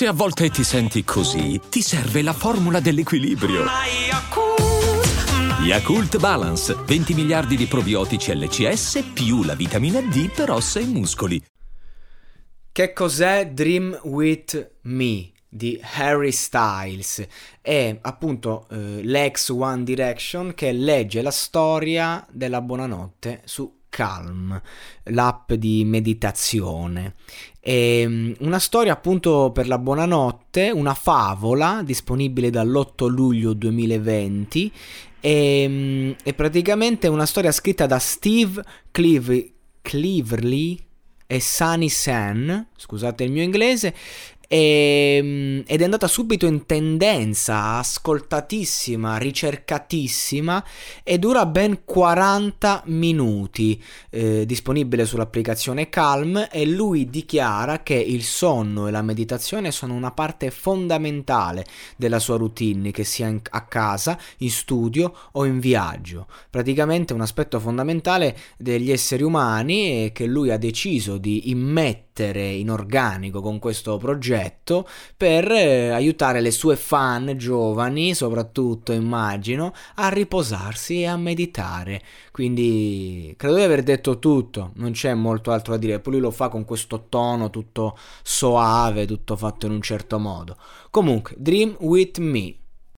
Se a volte ti senti così, ti serve la formula dell'equilibrio. Yakult Balance, 20 miliardi di probiotici LCS più la vitamina D per ossa e muscoli. Che cos'è Dream with Me? di Harry Styles è appunto eh, l'ex One Direction che legge la storia della buonanotte su Calm, l'app di meditazione. È mm, una storia appunto per la buonanotte, una favola disponibile dall'8 luglio 2020 e, mm, è praticamente una storia scritta da Steve Cleav- Cleaverly e Sunny Sen, scusate il mio inglese, e, ehm, ed è andata subito in tendenza, ascoltatissima, ricercatissima e dura ben 40 minuti, eh, disponibile sull'applicazione Calm e lui dichiara che il sonno e la meditazione sono una parte fondamentale della sua routine, che sia in, a casa, in studio o in viaggio. Praticamente un aspetto fondamentale degli esseri umani che lui ha deciso di immettere in organico con questo progetto per eh, aiutare le sue fan giovani, soprattutto immagino, a riposarsi e a meditare. Quindi credo di aver detto tutto, non c'è molto altro da dire. Poi lui lo fa con questo tono tutto soave, tutto fatto in un certo modo. Comunque, Dream with Me